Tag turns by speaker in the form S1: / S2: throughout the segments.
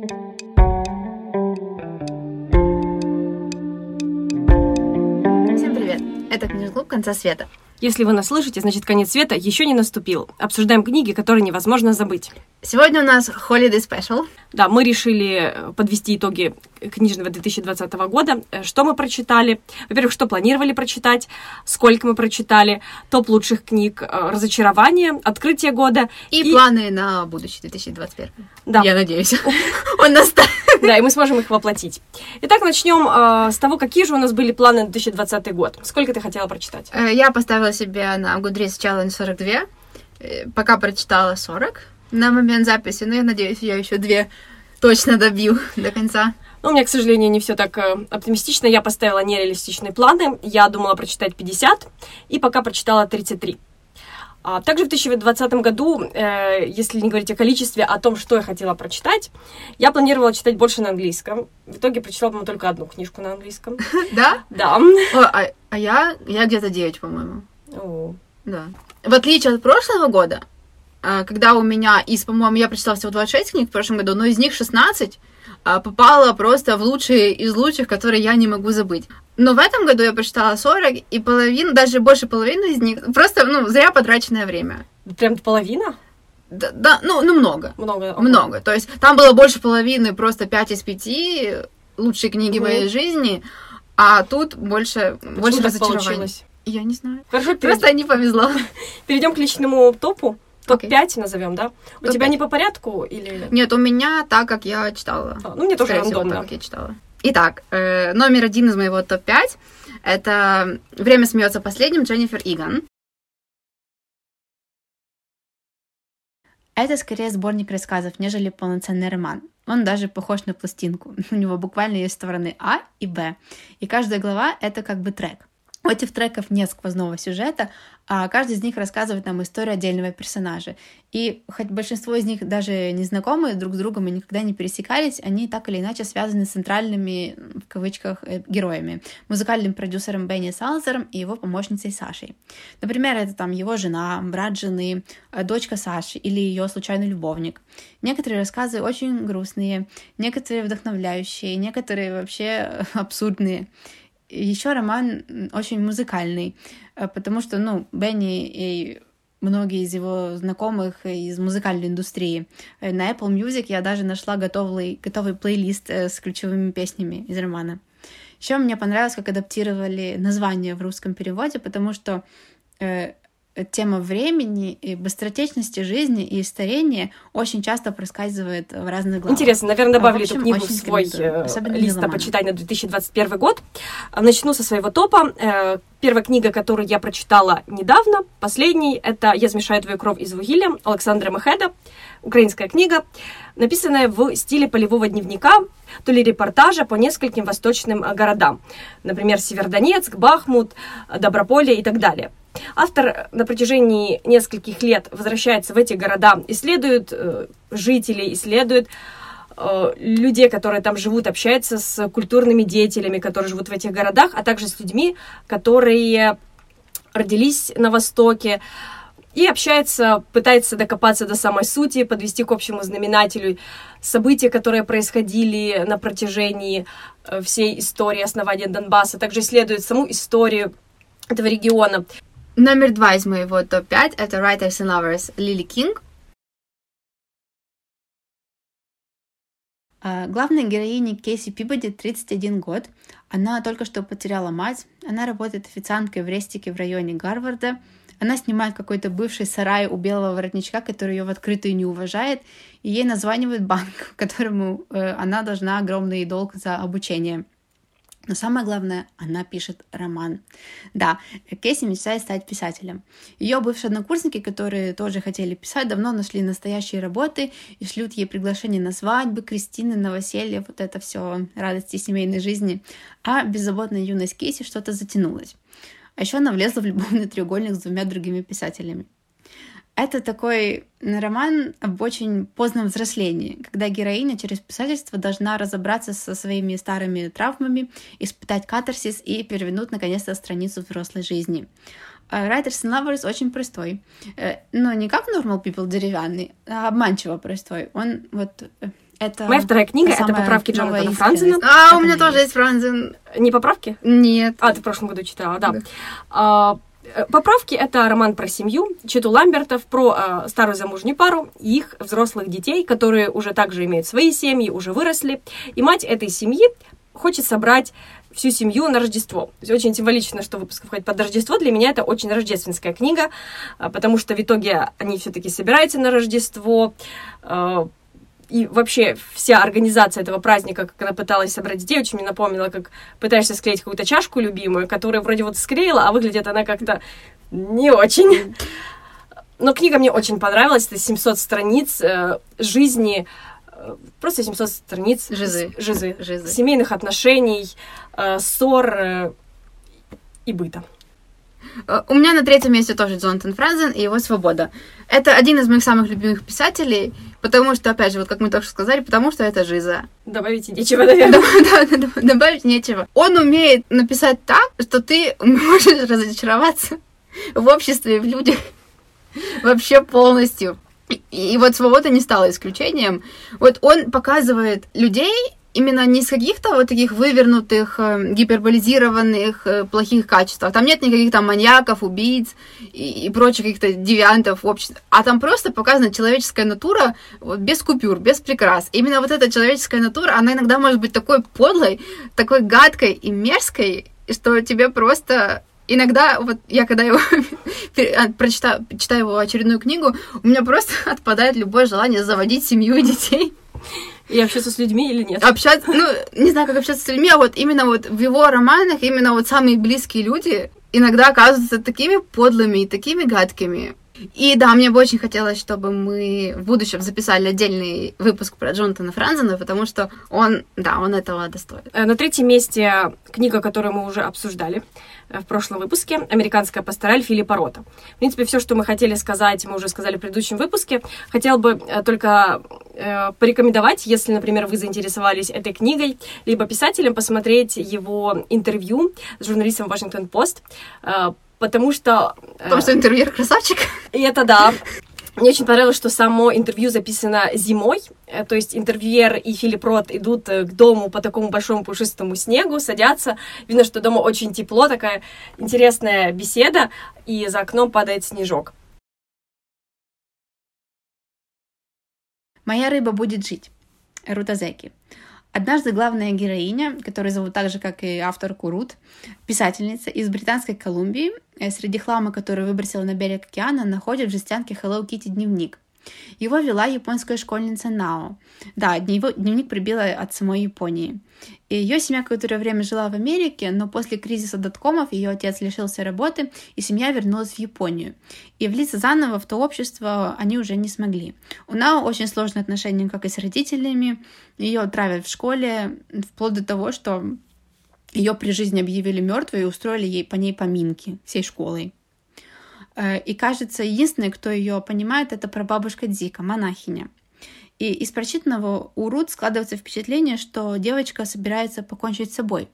S1: Всем привет! Это книжный клуб «Конца света».
S2: Если вы нас слышите, значит конец света еще не наступил. Обсуждаем книги, которые невозможно забыть.
S1: Сегодня у нас Holiday Special.
S2: Да, мы решили э, подвести итоги книжного 2020 года. Э, Что мы прочитали? Во-первых, что планировали прочитать, сколько мы прочитали, топ лучших книг, э, разочарование, открытие года.
S1: И, планы на будущий 2021.
S2: Да.
S1: Я надеюсь. Он настанет.
S2: Да, и мы сможем их воплотить. Итак, начнем с того, какие же у нас были планы на 2020 год. Сколько ты хотела прочитать?
S1: Я поставила себе на Goodreads Challenge 42. Э, Пока прочитала 40 на момент записи, но я надеюсь, я еще две точно добью до конца.
S2: Ну, у меня, к сожалению, не все так э, оптимистично. Я поставила нереалистичные планы. Я думала прочитать 50, и пока прочитала 33. А также в 2020 году, э, если не говорить о количестве, о том, что я хотела прочитать, я планировала читать больше на английском. В итоге прочитала, по-моему, только одну книжку на английском.
S1: Да?
S2: Да.
S1: А, а я, я где-то 9, по-моему.
S2: О.
S1: Да. В отличие от прошлого года, а, когда у меня из, по-моему, я прочитала всего 26 книг в прошлом году, но из них 16 а, попало просто в лучшие из лучших, которые я не могу забыть. Но в этом году я прочитала 40, и половину, даже больше половины из них, просто, ну, зря потраченное время.
S2: Прям половина?
S1: Да, да ну, ну, много.
S2: Много. Ого.
S1: Много. То есть там было больше половины, просто 5 из 5 лучшие книги
S2: Мгм.
S1: моей жизни, а тут больше,
S2: Почему
S1: больше разочарований.
S2: получилось?
S1: Я не знаю.
S2: Хорошо,
S1: Просто не повезло.
S2: перейдем к личному топу.
S1: Окей.
S2: Топ-5 назовем, да? У тебя
S1: пять.
S2: не по порядку или...
S1: Нет, у меня так, как я читала.
S2: А, ну, мне тоже
S1: всего,
S2: рандомно.
S1: так, как я читала. Итак, э, номер один из моего топ-5 это «Время смеется последним» Дженнифер Иган. Это скорее сборник рассказов, нежели полноценный роман. Он даже похож на пластинку. У него буквально есть стороны А и Б. И каждая глава — это как бы трек. У этих треков нет сквозного сюжета, а каждый из них рассказывает нам историю отдельного персонажа. И хоть большинство из них даже не знакомы друг с другом и никогда не пересекались, они так или иначе связаны с центральными, в кавычках, э, героями. Музыкальным продюсером Бенни Салзером и его помощницей Сашей. Например, это там его жена, брат жены, э, дочка Саши или ее случайный любовник. Некоторые рассказы очень грустные, некоторые вдохновляющие, некоторые вообще абсурдные. Еще роман очень музыкальный, э, потому что, ну, Бенни и многие из его знакомых из музыкальной индустрии. Э, На Apple Music я даже нашла готовый, готовый плейлист э, с ключевыми песнями из романа. Еще мне понравилось, как адаптировали название в русском переводе, потому что тема времени и быстротечности жизни и старения очень часто проскальзывает в разных главах.
S2: Интересно, наверное, добавлю
S1: В общем,
S2: эту книгу в свой э,
S1: особенно
S2: лист на на 2021 год. А, Начну со своего топа. Э, Первая книга, которую я прочитала недавно, последний, это «Я смешаю твою кровь из вугиля» Александра Мехеда, украинская книга, написанная в стиле полевого дневника, то ли репортажа по нескольким восточным городам. Например, Севердонецк, Бахмут, Доброполье и так далее. Автор на протяжении нескольких лет возвращается в эти города, исследует э, жителей, исследует э, людей, которые там живут, общается с культурными деятелями, которые живут в этих городах, а также с людьми, которые родились на Востоке, и общается, пытается докопаться до самой сути, подвести к общему знаменателю события, которые происходили на протяжении э, всей истории основания Донбасса, также исследует саму историю этого региона.
S1: Номер два из моего топ-5 это Writers and Lovers Лили Кинг. А, Главной героине Кейси Пибоди 31 год. Она только что потеряла мать. Она работает официанткой в рестике в районе Гарварда. Она снимает какой-то бывший сарай у белого воротничка, который ее в открытую не уважает, и ей названивает банк, которому э, она должна огромный долг за обучение. Но самое главное, она пишет роман. Да, Кейси мечтает стать писателем. Ее бывшие однокурсники, которые тоже хотели писать, давно нашли настоящие работы и шлют ей приглашения на свадьбы, крестины, новоселье, вот это все радости семейной жизни. А беззаботная юность Кейси что-то затянулась. А еще она влезла в любовный треугольник с двумя другими писателями. Это такой роман об очень позднем взрослении, когда героиня через писательство должна разобраться со своими старыми травмами, испытать катарсис и перевернуть наконец-то страницу взрослой жизни. А Writers and Lovers очень простой. Э, Но не как Normal People деревянный, а обманчиво простой. Он вот э, Это
S2: Моя вторая книга — это поправки Джонатана. Франзена.
S1: А, у меня тоже есть Франзен.
S2: Не поправки?
S1: Нет.
S2: А, ты в прошлом году читала, да.
S1: Да.
S2: А, Поправки — это роман про семью, Читу Ламбертов, про э, старую замужнюю пару и их взрослых детей, которые уже также имеют свои семьи, уже выросли. И мать этой семьи хочет собрать всю семью на Рождество. То есть очень символично, что выпуск входит под Рождество. Для меня это очень рождественская книга, а, потому что в итоге они все-таки собираются на Рождество. И вообще вся организация этого праздника, как она пыталась собрать детей, очень мне напомнила, как пытаешься склеить какую-то чашку любимую, которая вроде вот склеила, а выглядит она как-то не очень. Но книга мне очень понравилась. Это 700 страниц э, жизни, э, просто 700 страниц
S1: Жизы.
S2: жизы,
S1: Жизы.
S2: семейных отношений, э, ссор э, и быта.
S1: Э, У меня на третьем месте тоже Джонатан Франзен и его «Свобода». Это один из моих самых любимых писателей, потому что, опять же, вот как мы только что сказали, потому что это жиза.
S2: Добавить нечего, наверное.
S1: Да, да, да, добавить нечего. Он умеет написать так, что ты можешь разочароваться в обществе, и в людях вообще полностью. И, и вот «Свобода» не стала исключением. Вот он показывает людей именно не с каких-то вот таких вывернутых, э, гиперболизированных, э, плохих качеств. Там нет никаких там маньяков, убийц и, и прочих каких-то девиантов в обществе. А там просто показана человеческая натура вот, без купюр, без прикрас. Именно вот эта человеческая натура, она иногда может быть такой подлой, такой гадкой и мерзкой, что тебе просто иногда, вот я когда его а, прочитаю, читаю его очередную книгу, у меня просто отпадает любое желание заводить семью и детей.
S2: И общаться с людьми или нет?
S1: Общаться, ну, не знаю, как общаться с людьми, а вот именно вот в его романах, именно вот самые близкие люди иногда оказываются такими подлыми и такими гадкими. И да, мне бы очень хотелось, чтобы мы в будущем записали отдельный выпуск про Джонатана Франзена, потому что он, да, он этого достоин.
S2: Э, На третьем месте книга, которую мы уже обсуждали э, в прошлом выпуске, «Американская пастораль» Филиппа Рота. В принципе, все, что мы хотели сказать, мы уже сказали в предыдущем выпуске. Хотел бы э, только порекомендовать, если, например, вы заинтересовались этой книгой, либо писателем, посмотреть его интервью с журналистом Вашингтон-Пост, э, потому что... э,
S1: Потому что интервьюер красавчик.
S2: и это да. Мне очень понравилось, что само интервью записано зимой, Э, то есть интервьюер и Филипп Рот идут э, к дому по такому большому пушистому снегу, садятся, видно, что дома очень тепло, такая интересная беседа, и за окном падает снежок.
S1: Моя рыба будет жить. Рута Зеки. Однажды главная героиня, которую зовут так же, как и авторку Рут, писательница из Британской Колумбии, э, среди хлама, который выбросила на берег океана, находит в жестянке Hello Kitty дневник. Его вела японская школьница Нао. Да, днев- дневник прибила от самой Японии. Ее семья какое-то время жила в Америке, но после кризиса доткомов ее отец лишился работы, и семья вернулась в Японию. И влиться заново в то общество они уже не смогли. У Нао очень сложные отношения как и с родителями, ее травят в школе, вплоть до того, что ее при жизни объявили мертвой и устроили ей по ней поминки всей школой. Э, И кажется, единственный, кто ее понимает, это прабабушка Дзика, монахиня. И из прочитанного у Рут складывается впечатление, что девочка собирается покончить с собой.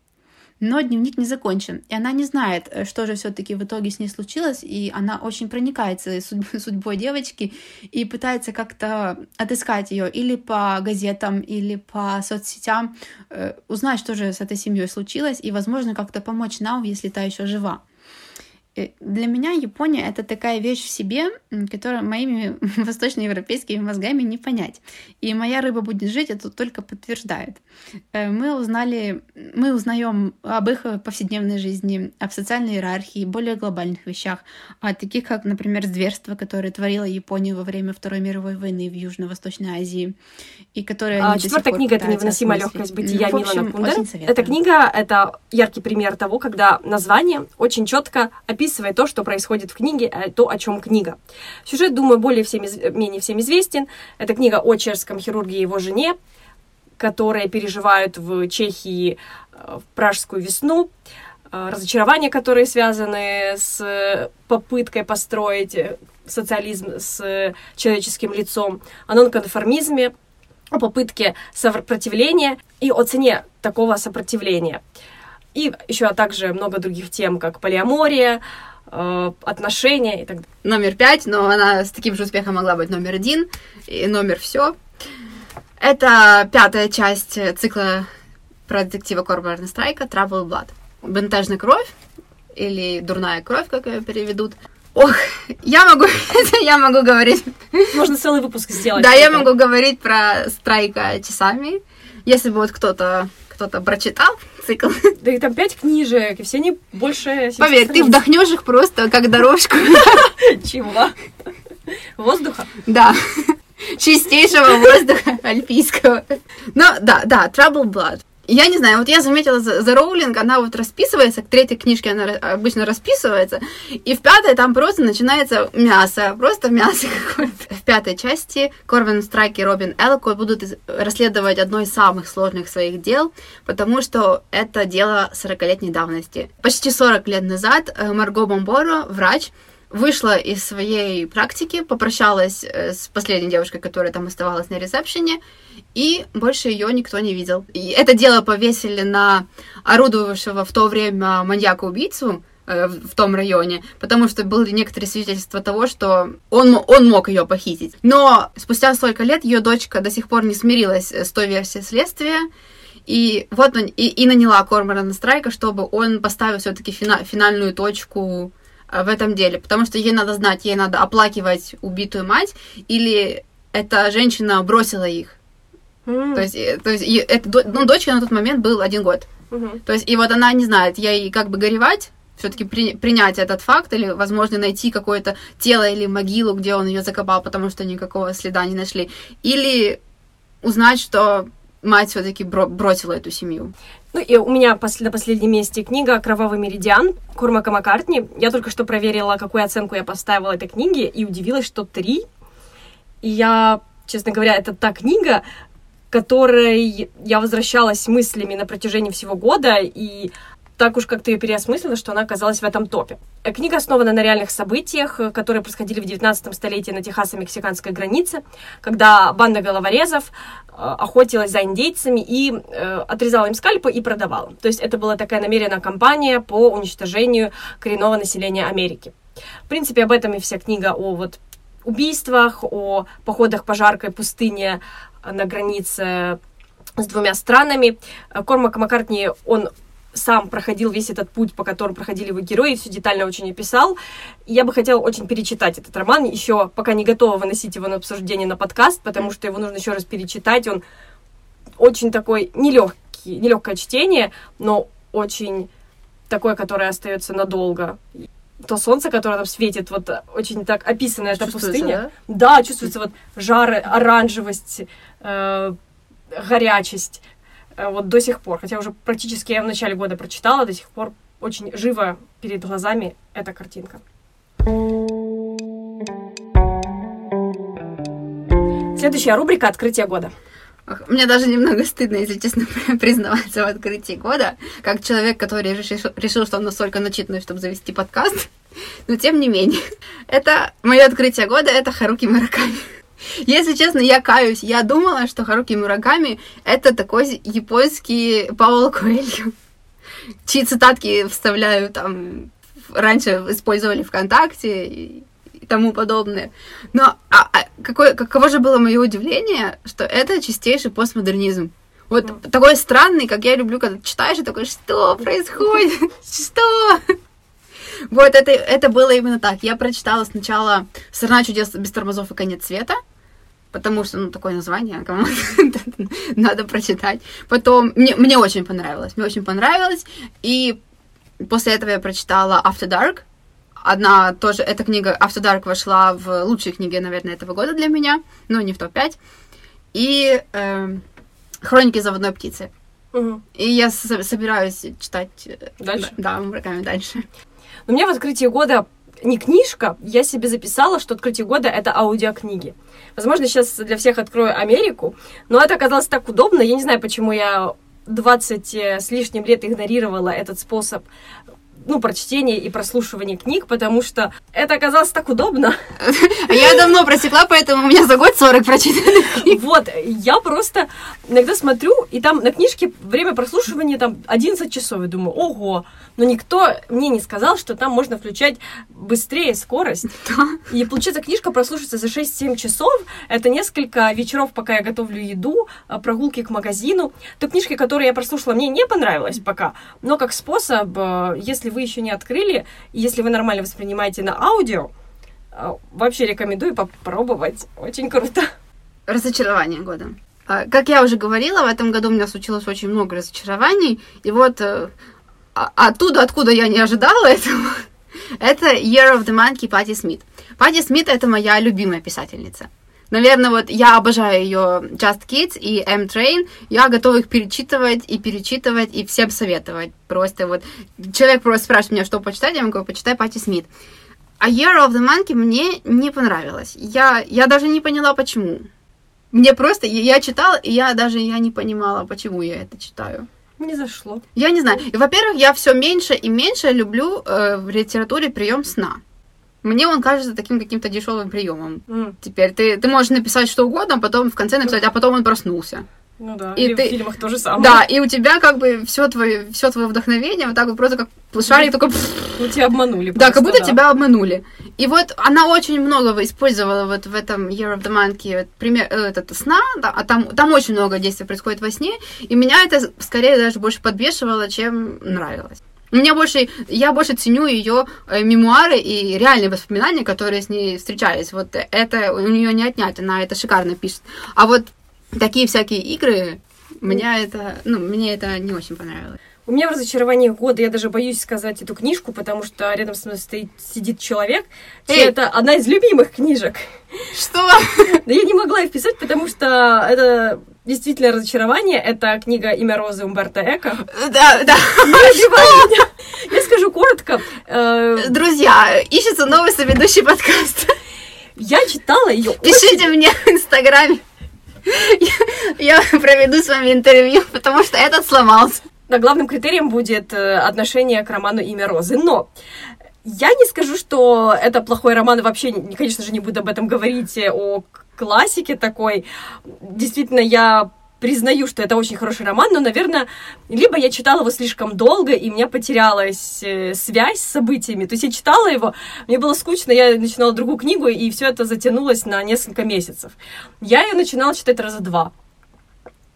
S1: Но дневник не закончен, и она не знает, э, что же все-таки в итоге с ней случилось, и она очень проникается судьбой, судьбой девочки и пытается как-то отыскать ее или по газетам, или по соцсетям, э, узнать, что же с этой семьей случилось, и, возможно, как-то помочь Нау, если та еще жива. Для меня Япония это такая вещь в себе, которую моими восточноевропейскими мозгами не понять. И моя рыба будет жить, это только подтверждает. Э, Мы узнали, мы узнаем об их повседневной жизни, об социальной иерархии, более глобальных вещах, о таких как, например, зверство, которое творила Япония во время Второй мировой войны в Южно-Восточной Азии, и которое
S2: А четвертая книга это невыносимая легкость бытия
S1: Ну, общем,
S2: Милана
S1: советую.
S2: Эта книга это яркий пример того, когда название очень четко описывает то, что происходит в книге, а то, о чем книга. Сюжет, думаю, более всем, менее всем известен. Это книга о чешском хирурге и его жене, которые переживают в Чехии э, в пражскую весну, э, разочарования, которые связаны с попыткой построить социализм с человеческим лицом, о нонконформизме, о попытке сопротивления и о цене такого сопротивления. И еще а также много других тем, как полиамория, э, отношения и так далее.
S1: номер пять, но она с таким же успехом могла быть номер один и номер все. Это пятая часть цикла про детектива Корбана Страйка «Trouble Blood». Бентежная кровь, или дурная кровь, как ее переведут. Ох, я могу, я могу говорить.
S2: Можно целый выпуск сделать.
S1: Да, я могу говорить про Страйка часами. Если бы вот кто-то кто-то прочитал цикл.
S2: Да и там пять книжек, и все они больше...
S1: Поверь, ты вдохнешь их просто как дорожку.
S2: Чего? Воздуха?
S1: Да. Чистейшего воздуха альпийского. Но да, да, Trouble Blood. Я не знаю, вот я заметила за, Роулинг, она вот расписывается, к третьей книжке она обычно расписывается, и в пятой там просто начинается мясо, просто мясо какое-то. В пятой части Корвин Страйк и Робин Элко будут расследовать одно из самых сложных своих дел, потому что это дело 40-летней давности. Почти 40 лет назад э, Марго Бомборо, врач, вышла из своей практики, попрощалась э, с последней девушкой, которая там оставалась на ресепшене, и больше ее никто не видел. И это дело повесили на орудовавшего в то время маньяка-убийцу, э, в том районе, потому что были некоторые свидетельства того, что он, он мог ее похитить. Но спустя столько лет ее дочка до сих пор не смирилась с той версией следствия, и вот он и, и наняла Корморана Страйка, чтобы он поставил все-таки фина, финальную точку э, в этом деле, потому что ей надо знать, ей надо оплакивать убитую мать, или эта женщина бросила их. Mm. То есть, э, то есть и это, ну, дочке на тот момент был один год. Mm-hmm. То есть, и вот она не знает, ей как бы горевать, все-таки при, принять этот факт или, возможно, найти какое-то тело или могилу, где он ее закопал, потому что никакого следа не нашли. Или узнать, что мать все-таки бро- бросила эту семью.
S2: Ну и у меня пос- на последнем месте книга «Кровавый меридиан» Курмака Маккартни. Я только что проверила, какую оценку я поставила этой книге, и удивилась, что три. И я, честно говоря, это та книга, которой я возвращалась мыслями на протяжении всего года, и так уж как-то ее переосмыслила, что она оказалась в этом топе. Э, книга основана на реальных событиях, э, которые происходили в 19 столетии на Техасо-мексиканской границе, когда банда головорезов э, охотилась за индейцами и отрезала им скальпы и продавала. То есть это была такая намеренная кампания по уничтожению коренного населения Америки. В принципе, об этом и вся книга о вот убийствах, о походах по жаркой пустыне на границе с двумя странами. Кормак Маккартни, он сам проходил весь этот путь, по которому проходили его герои, все детально очень описал. Я бы хотела очень перечитать этот роман, еще пока не готова выносить его на обсуждение на подкаст, потому что его нужно еще раз перечитать. Он очень такой нелегкий, нелегкое чтение, но очень такое, которое остается надолго то солнце, которое там светит, вот очень так описана эта пустыня. Да? да, чувствуется вот жар, оранжевость, э, горячесть. Э, вот до сих пор. Хотя уже практически я в начале года прочитала, до сих пор очень живо перед глазами эта картинка. Следующая рубрика «Открытие года».
S1: Мне даже немного стыдно, если честно, признаваться в открытии года, как человек, который решил, что он настолько начитанный, чтобы завести подкаст. Но тем не менее, это мое открытие года, это Харуки Мураками. Если честно, я каюсь. Я думала, что Харуки Мураками это такой японский Пауло Коэльо, чьи цитатки вставляю там раньше использовали ВКонтакте и тому подобное. Но а, а, какое, каково же было мое удивление, что это чистейший постмодернизм. Вот mm. такой странный, как я люблю, когда читаешь, и такой, что происходит? Что? Вот это, это было именно так. Я прочитала сначала «Страна чудес без тормозов и конец света», потому что, ну, такое название, кому надо прочитать. Потом, мне, мне очень понравилось, мне очень понравилось, и после этого я прочитала After Dark, Одна тоже, эта книга After Dark вошла в лучшие книги, наверное, этого года для меня, но не в топ-5. И э, Хроники заводной птицы. Угу. И я собираюсь читать э,
S2: дальше.
S1: Да, Мураками дальше.
S2: Но меня в открытии года не книжка, я себе записала, что открытие года это аудиокниги. Возможно, сейчас для всех открою Америку, но это оказалось так удобно. Я не знаю, почему я 20 э, с лишним лет игнорировала этот способ ну, прочтение и прослушивание книг, потому что это оказалось так удобно.
S1: Я давно просекла, поэтому у меня за год 40 прочитанных книг.
S2: Вот, я просто иногда смотрю, и там на книжке время прослушивания там 11 часов, и думаю, ого, но никто мне не сказал, что там можно включать быстрее скорость. И получается, книжка прослушается за 6-7 часов. Это несколько вечеров, пока я готовлю еду, а, прогулки к магазину. То книжки, которые я прослушала, мне не понравилось пока. Но как способ, э, если вы еще не открыли, если вы нормально воспринимаете на аудио, э, вообще рекомендую попробовать. Очень круто.
S1: Разочарование года. А, Как я уже говорила, в этом году у меня случилось очень много разочарований. И вот э, а- оттуда, откуда я не ожидала этого, это Year of the Monkey Пати Смит. Пати Смит это моя любимая писательница. Наверное, вот я обожаю ее Just Kids и M-Train. Я готова их перечитывать и перечитывать и всем советовать. Просто вот человек просто спрашивает меня, что почитать, я ему говорю, почитай Пати Смит. А Year of the Monkey мне не понравилось. Я, я даже не поняла, почему. Мне просто, я читала, и я даже я не понимала, почему я это читаю.
S2: Не зашло.
S1: Я не знаю. Во-первых, я все меньше и меньше люблю э, в литературе прием сна. Мне он кажется таким каким-то дешевым приемом.
S2: М,
S1: Теперь ты, ты можешь написать что угодно, а потом в конце написать, а потом он проснулся.
S2: Ну да.
S1: И
S2: И,
S1: ты-
S2: в фильмах то же самое.
S1: Да, и у тебя как бы все твое, все твое вдохновение вот так вот просто как шарик такой
S2: Ну, тебя обманули.
S1: Да, как
S2: просто,
S1: будто
S2: да.
S1: тебя обманули. И вот она очень много использовала вот в этом Year of the Monkey вот пример э, этот сна, да, а там, там очень много действий происходит во сне, и меня это скорее даже больше подбешивало, чем нравилось. Мне больше, я больше ценю ее э, мемуары и реальные воспоминания, которые с ней встречались. Вот это у нее не отнять, она это шикарно пишет. А вот такие всякие игры, меня это, ну, мне это не очень понравилось.
S2: У меня в разочаровании года, я даже боюсь сказать эту книжку, потому что рядом со мной стоит, сидит человек, чья это одна из любимых книжек.
S1: Что?
S2: Да я не могла их писать, потому что это действительно разочарование. Это книга «Имя Розы» Умберто Эко.
S1: Да, да.
S2: Я скажу коротко. Э,
S1: Друзья, ищется новый соведущий подкаста.
S2: Я читала ее
S1: Пишите мне в Инстаграме. Я, проведу с вами интервью, потому что этот сломался.
S2: Но главным критерием будет э, отношение к роману «Имя Розы». Но я не скажу, что это плохой роман, и вообще, не- конечно же, не буду об этом говорить, э, о классике такой. Действительно, я признаю, что это очень хороший роман, но, наверное, либо я читала его слишком долго, и у меня потерялась э, связь с событиями. То есть я читала его, мне было скучно, я начинала другую книгу, и все это затянулось на несколько месяцев. Я ее начинала читать раза два.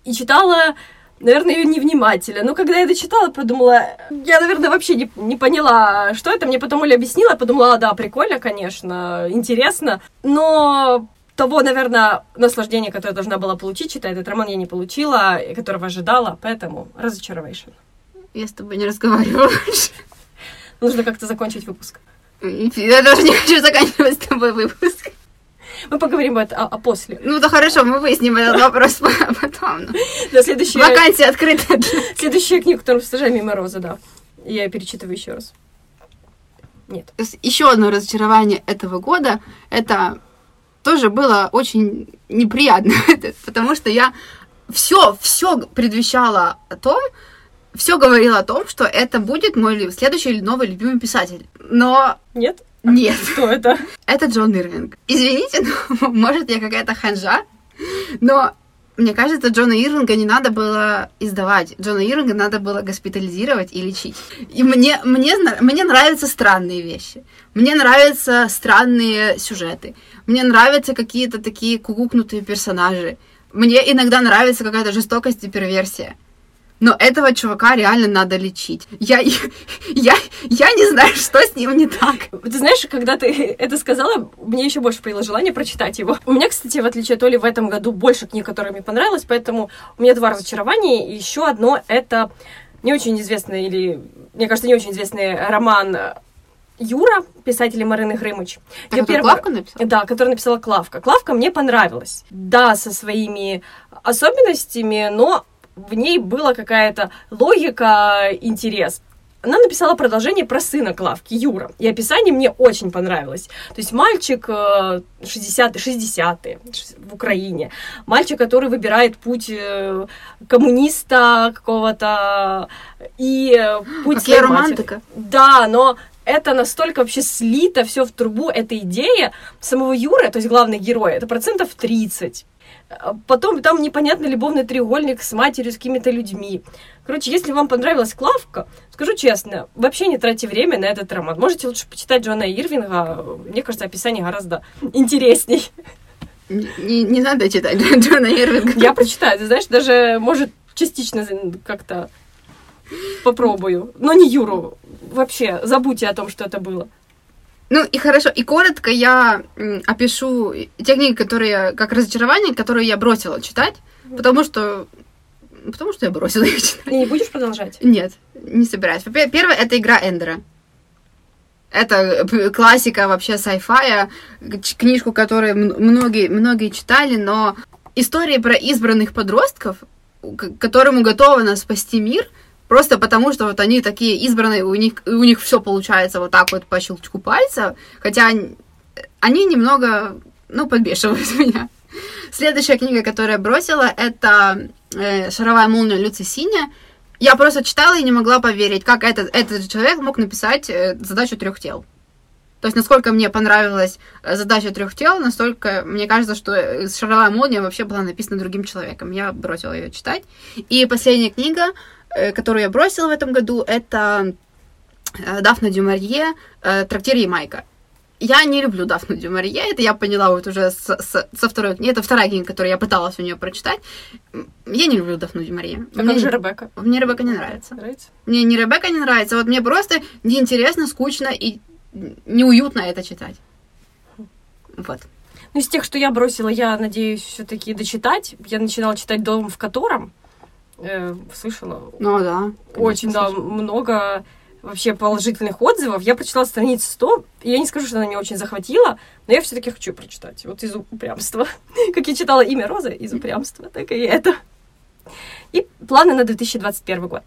S2: И читала наверное, ее невнимательно. Но когда я дочитала, подумала, я, наверное, вообще не, не поняла, что это. Мне потом Оля объяснила, подумала, а, да, прикольно, конечно, интересно. Но того, наверное, наслаждения, которое должна была получить, читая этот роман, я не получила, и которого ожидала, поэтому разочаровation.
S1: Я с тобой не разговариваю больше.
S2: Нужно как-то закончить выпуск.
S1: Я даже не хочу заканчивать с тобой выпуск.
S2: Мы поговорим об этом а, после.
S1: Ну да хорошо, мы выясним этот вопрос потом. ну.
S2: Да, следующая,
S1: Вакансия открыта.
S2: следующая книга, которую стажа мимо Розы, да. Я перечитываю еще раз. Нет.
S1: Еще одно разочарование этого года, это тоже было очень неприятно, потому что я все, все предвещало о том, все говорило о том, что это будет мой следующий новый любимый писатель. Но
S2: Нет?
S1: нет,
S2: Кто это?
S1: это Джон Ирвинг. Извините, но, может, я какая-то ханжа, но мне кажется, Джона Ирвинга не надо было издавать. Джона Ирвинга надо было госпитализировать и лечить. И мне, мне, мне нравятся странные вещи. Мне нравятся странные сюжеты. Мне нравятся какие-то такие кукукнутые персонажи. Мне иногда нравится какая-то жестокость и перверсия. Но этого чувака реально надо лечить. Я, я, я не знаю, что с ним не так.
S2: Ты знаешь, когда ты это сказала, мне еще больше появилось желание прочитать его. У меня, кстати, в отличие от Оли, в этом году больше книг, которые мне понравились, поэтому у меня два разочарования. И еще одно — это не очень известный, или, мне кажется, не очень известный роман Юра, писателя Марины Грымыч.
S1: Так
S2: Я первый-
S1: Клавка написала?
S2: Да, который написала Клавка. Клавка мне понравилась. Да, со своими особенностями, но в ней была какая-то логика, интерес. она написала продолжение про сына Клавки, Юра. И описание мне очень понравилось. То есть мальчик 60 60 в Украине. Мальчик, который выбирает путь э, коммуниста какого-то и э, путь своей
S1: романтика.
S2: Да, но это настолько вообще слито все в трубу, эта идея самого Юры, то есть главный герой, это процентов 30. А Потом там непонятный любовный треугольник с матерью, с какими-то людьми. Короче, если вам понравилась Клавка, скажу честно, вообще не тратьте время на этот роман. Можете лучше почитать Джона Ирвинга. Мне кажется, описание гораздо интересней.
S1: Не, не надо читать Джона Ирвинга.
S2: Я прочитаю, ты знаешь, даже, может, частично как-то попробую. Но не Юру. Вообще, забудьте о том, что это было.
S1: Ну и хорошо, и коротко я опишу те книги, которые как разочарование, которые я бросила читать, потому что потому что я бросила их читать.
S2: Ты не будешь продолжать?
S1: Нет, не собираюсь. Первое это игра Эндера. Это п- классика вообще ч- книжку, которую многие, многие читали, но истории про избранных подростков, к- которым уготовано спасти мир, просто потому что вот они такие избранные, у них, у них все получается вот так вот по щелчку пальца, хотя они- немного, ну, подбешивают меня. Следующая книга, которую я бросила, это э, «Шаровая молния Люци Синя». Я просто читала и не могла поверить, как этот, этот человек мог написать э, задачу трех тел. То есть, насколько мне понравилась э, задача трех тел, настолько мне кажется, что «Шаровая молния» вообще была написана другим человеком. Я бросила ее читать. И последняя книга, которую я бросила в этом году, это э, Дафна Дюмарье э, «Трактир Ямайка». Я не люблю Дафну Дюмарье, это я поняла вот уже с- с- со второй книги. Это вторая книга, которую я пыталась у нее прочитать. Я не люблю Дафну Дюмарье.
S2: А
S1: Мне-
S2: как же Ребекка?
S1: Мне Ребекка не нравится.
S2: Нравится?
S1: Мне не Ребекка не нравится, вот мне просто неинтересно, скучно и неуютно это читать. Вот.
S2: Ну, из тех, что я бросила, я надеюсь все-таки дочитать. Я начинала читать «Дом в котором». Э, слышала?
S1: Ну да.
S2: Очень, да, много вообще положительных отзывов. Я прочитала страниц 100, и я не скажу, что она меня очень захватила, но я все-таки хочу прочитать. Вот из упрямства. Как я читала «Имя Розы» из упрямства, так и это. И планы на 2021 год.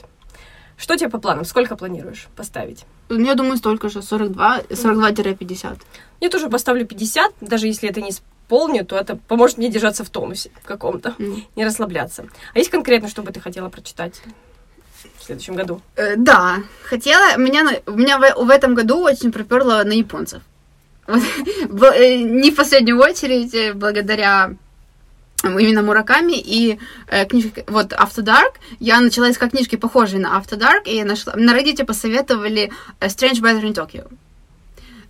S2: Что у тебя по планам? Сколько планируешь поставить?
S1: Я думаю, столько же, 42, 42-50.
S2: Я тоже поставлю 50, даже если это не исполню, то это поможет мне держаться в тонусе каком-то,
S1: М.
S2: не расслабляться. А есть конкретно, что бы ты хотела прочитать в следующем году?
S1: Э, Да, хотела. Меня, меня в, в этом году очень приперло на японцев. Вот, э, не в последнюю очередь, э, благодаря именно Мураками и э, книжке, вот After Dark, я начала искать книжки, похожие на After Dark, и нашла, на Reddit посоветовали э, Strange Weather in Tokyo.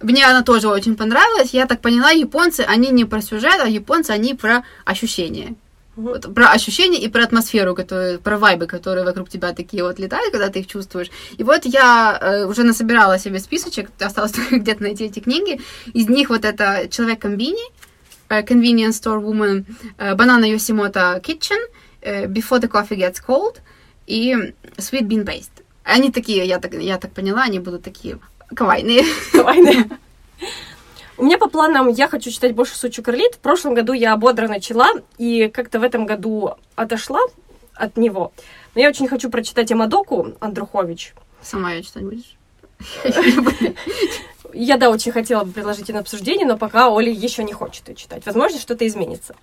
S1: Мне она тоже очень понравилась. Я так поняла, японцы, они не про сюжет, а японцы, они про ощущения. Вот, про ощущения и про атмосферу, которые, про вайбы, которые вокруг тебя такие вот летают, когда ты их чувствуешь. И вот я э, уже насобирала себе списочек, осталось только где-то найти эти книги. Из них вот это «Человек-комбини», э, «Convenience Store Woman», э, «Banana Yoshimoto Kitchen», э, «Before the Coffee Gets Cold» и «Sweet Bean Paste». Они такие, я так, я так поняла, они будут такие кавайные.
S2: Давай, У меня по планам я хочу читать больше Сучу Карлит. В прошлом году я бодро начала и как-то в этом году отошла от него. Но я очень хочу прочитать Амадоку Андрухович.
S1: Сама ее читать будешь?
S2: Я, да, очень хотела бы предложить ее на обсуждение, но пока Оля еще не хочет ее читать. Возможно, что-то изменится.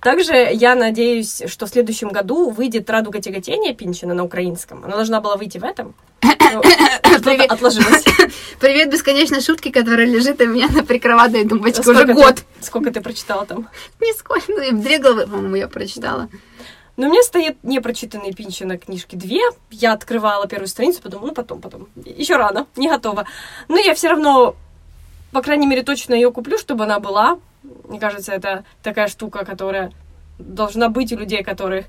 S2: Также я надеюсь, что в следующем году выйдет «Радуга тяготения» Пинчина на украинском. Она должна была выйти в этом.
S1: Привет.
S2: отложилось.
S1: Привет бесконечной шутки, которая лежит у меня на прикроватной тумбочке уже
S2: Сколько ты-
S1: год.
S2: Сколько ты прочитала там?
S1: Нисколько. Ну, и две главы, по-моему, я прочитала.
S2: Но у меня стоят непрочитанные Пинчина книжки две. Я открывала первую страницу, подумала, ну потом, потом. Еще рано, не готова. Но я все равно, по крайней мере, точно ее куплю, чтобы она была. Мне кажется, это такая штука, которая должна быть у людей, которых,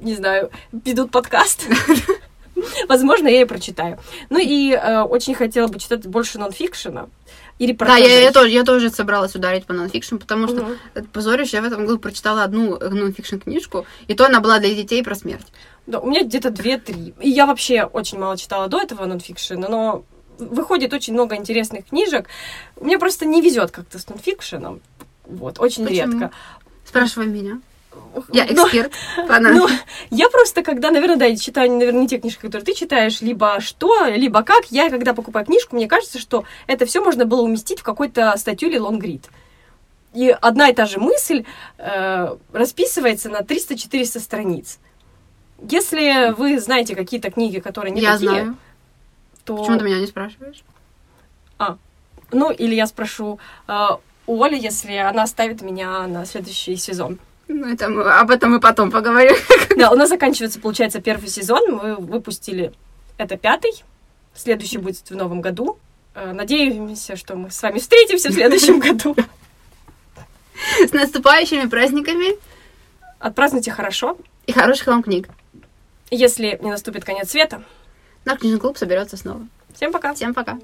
S2: не знаю, ведут подкаст. Возможно, я и прочитаю. Ну и э, очень хотела бы читать больше нонфикшена. И
S1: Да, я, я, тоже, я тоже собралась ударить по нонфикшн, потому что,
S2: Мгм.
S1: это позорище, я в этом году прочитала одну нонфикшн книжку, и то она была для детей про смерть.
S2: Да, у меня где-то две-три. И я вообще очень мало читала до этого нонфикшена, но выходит очень много интересных книжек. Мне просто не везет как-то с нонфикшеном. Вот, очень
S1: Почему?
S2: редко.
S1: Спрашивай меня. Я
S2: Но-
S1: эксперт. Она-
S2: Ну, я просто, когда, наверное, да, я читаю, наверное, не те книжки, которые ты читаешь, либо что, либо как, я, когда покупаю книжку, мне кажется, что это все можно было уместить в какой-то статью или лонгрид. И одна и та же мысль э, расписывается на 300-400 страниц. Если вы знаете какие-то книги, которые не
S1: Я
S2: такие,
S1: знаю.
S2: то...
S1: Почему ты меня не спрашиваешь?
S2: Ну, или я спрошу э, у Оли, если она оставит меня на следующий сезон.
S1: Ну, это мы- об этом мы потом поговорим.
S2: Да, у нас заканчивается, получается, первый сезон. Мы выпустили это пятый. Следующий будет в новом году. Э, Надеемся, что мы с вами встретимся в следующем году.
S1: С наступающими праздниками
S2: Отпразднуйте хорошо.
S1: и хороших вам книг.
S2: Если не наступит конец света.
S1: Наш книжный клуб соберется снова.
S2: Всем пока.
S1: Всем пока.